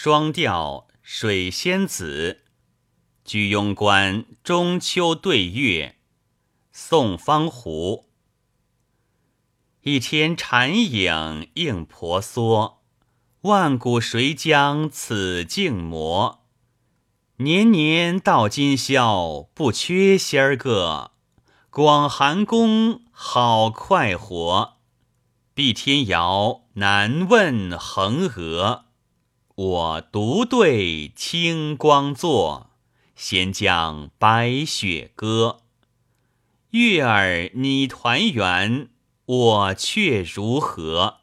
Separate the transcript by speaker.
Speaker 1: 双调水仙子，居庸关中秋对月，宋方胡。一天禅影映婆娑，万古谁将此境磨？年年到今宵，不缺仙儿个。广寒宫好快活，碧天遥难问衡娥。我独对清光坐，闲将白雪歌。月儿你团圆，我却如何？